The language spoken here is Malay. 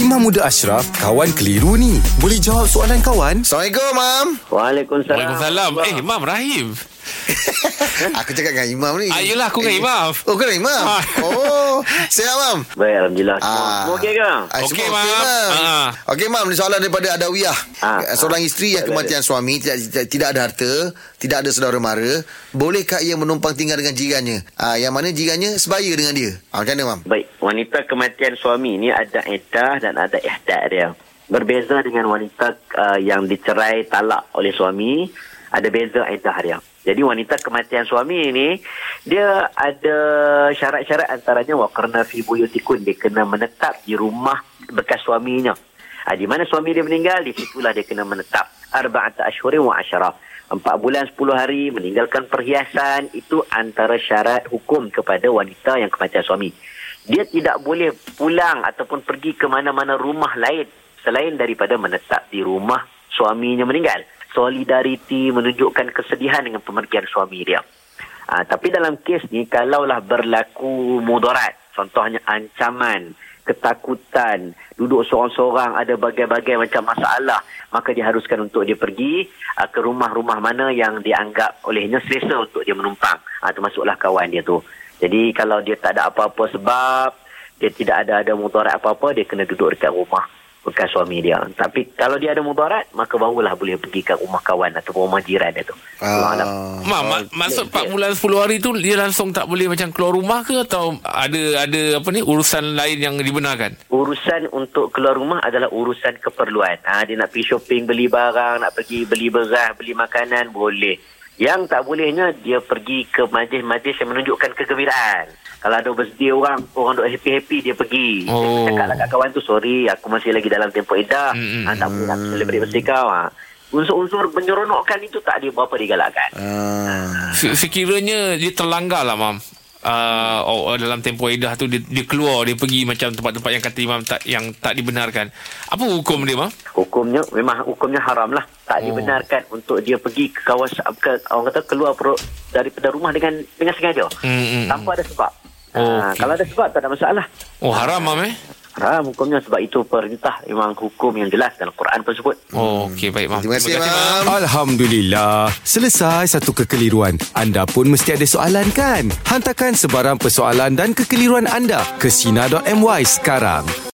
Imam Muda Ashraf, kawan keliru ni. Boleh jawab soalan kawan? Assalamualaikum, Mam. Waalaikumsalam. Waalaikumsalam. Eh, Imam Rahim. Aku cakap dengan Imam ni. Ah, yelah, aku dengan Imam. Oh, kau dengan Imam? Ah. Oh, sihat, Mam? Baik, Alhamdulillah. Semua, semua okey ke? Ah, Okey, Mam. Ah. Okey, Mam. Ni soalan daripada Adawiyah. Ah, Seorang ah. isteri yang kematian suami, tidak, tidak, tidak ada harta, tidak ada saudara mara. Bolehkah ia menumpang tinggal dengan jirannya? Ah, yang mana jirannya sebaya dengan dia? Ah, macam mana, Mam? Baik, wanita kematian suami ni ada iddah dan ada ihdad dia. Berbeza dengan wanita uh, yang dicerai talak oleh suami, ada beza iddah dia. Jadi wanita kematian suami ini dia ada syarat-syarat antaranya waqarna fi buyutikun dia kena menetap di rumah bekas suaminya. Ha, di mana suami dia meninggal di situlah dia kena menetap. Arba'ata ashhurin wa asyara. Empat bulan sepuluh hari meninggalkan perhiasan itu antara syarat hukum kepada wanita yang kematian suami. Dia tidak boleh pulang ataupun pergi ke mana-mana rumah lain selain daripada menetap di rumah suaminya meninggal. Solidariti menunjukkan kesedihan dengan pemergian suami dia. Ha, tapi dalam kes ni kalaulah berlaku mudarat, contohnya ancaman, ketakutan, duduk seorang-seorang ada bagai-bagai macam masalah, maka diharuskan untuk dia pergi uh, ke rumah-rumah mana yang dianggap olehnya selesa untuk dia menumpang. Ha, termasuklah kawan dia tu. Jadi kalau dia tak ada apa-apa sebab, dia tidak ada ada mudarat apa-apa, dia kena duduk dekat rumah bekas suami dia. Tapi kalau dia ada mudarat, maka barulah boleh pergi ke rumah kawan atau rumah jiran dia tu. Ah. Mam, ma- maksud 4 bulan 10 hari tu dia langsung tak boleh macam keluar rumah ke atau ada ada apa ni urusan lain yang dibenarkan? urusan untuk keluar rumah adalah urusan keperluan. Ha, dia nak pergi shopping, beli barang, nak pergi beli beras, beli makanan, boleh. Yang tak bolehnya, dia pergi ke majlis-majlis yang menunjukkan kegembiraan. Kalau ada birthday orang, orang duk happy-happy, dia pergi. Oh. Dia cakap lah kat kawan tu, sorry, aku masih lagi dalam tempoh edah. Mm, mm, ha, tak boleh nak celebrate birthday kau. Ha. Unsur-unsur menyeronokkan itu tak ada berapa digalakkan. Ah. Se- Sekiranya dia terlanggar lah mam. Uh, oh, dalam tempoh edah tu dia, dia keluar dia pergi macam tempat-tempat yang kata imam tak yang tak dibenarkan. Apa hukum dia mam? Hukumnya, memang hukumnya haram lah. Tak Oh. dibenarkan untuk dia pergi ke kawasan, ke, orang kata keluar pro, daripada rumah dengan dengan sengaja. Hmm, hmm, tanpa ada sebab. Oh, Ah, okey. Kalau ada sebab tak ada masalah. Oh haram mam eh? Haram hukumnya sebab itu perintah memang hukum yang jelas dalam Quran pun sebut. Oh okey baik mam. Terima kasih, Mam. Alhamdulillah. Selesai satu kekeliruan. Anda pun mesti ada soalan kan? Hantarkan sebarang persoalan dan kekeliruan anda ke Sina.my sekarang.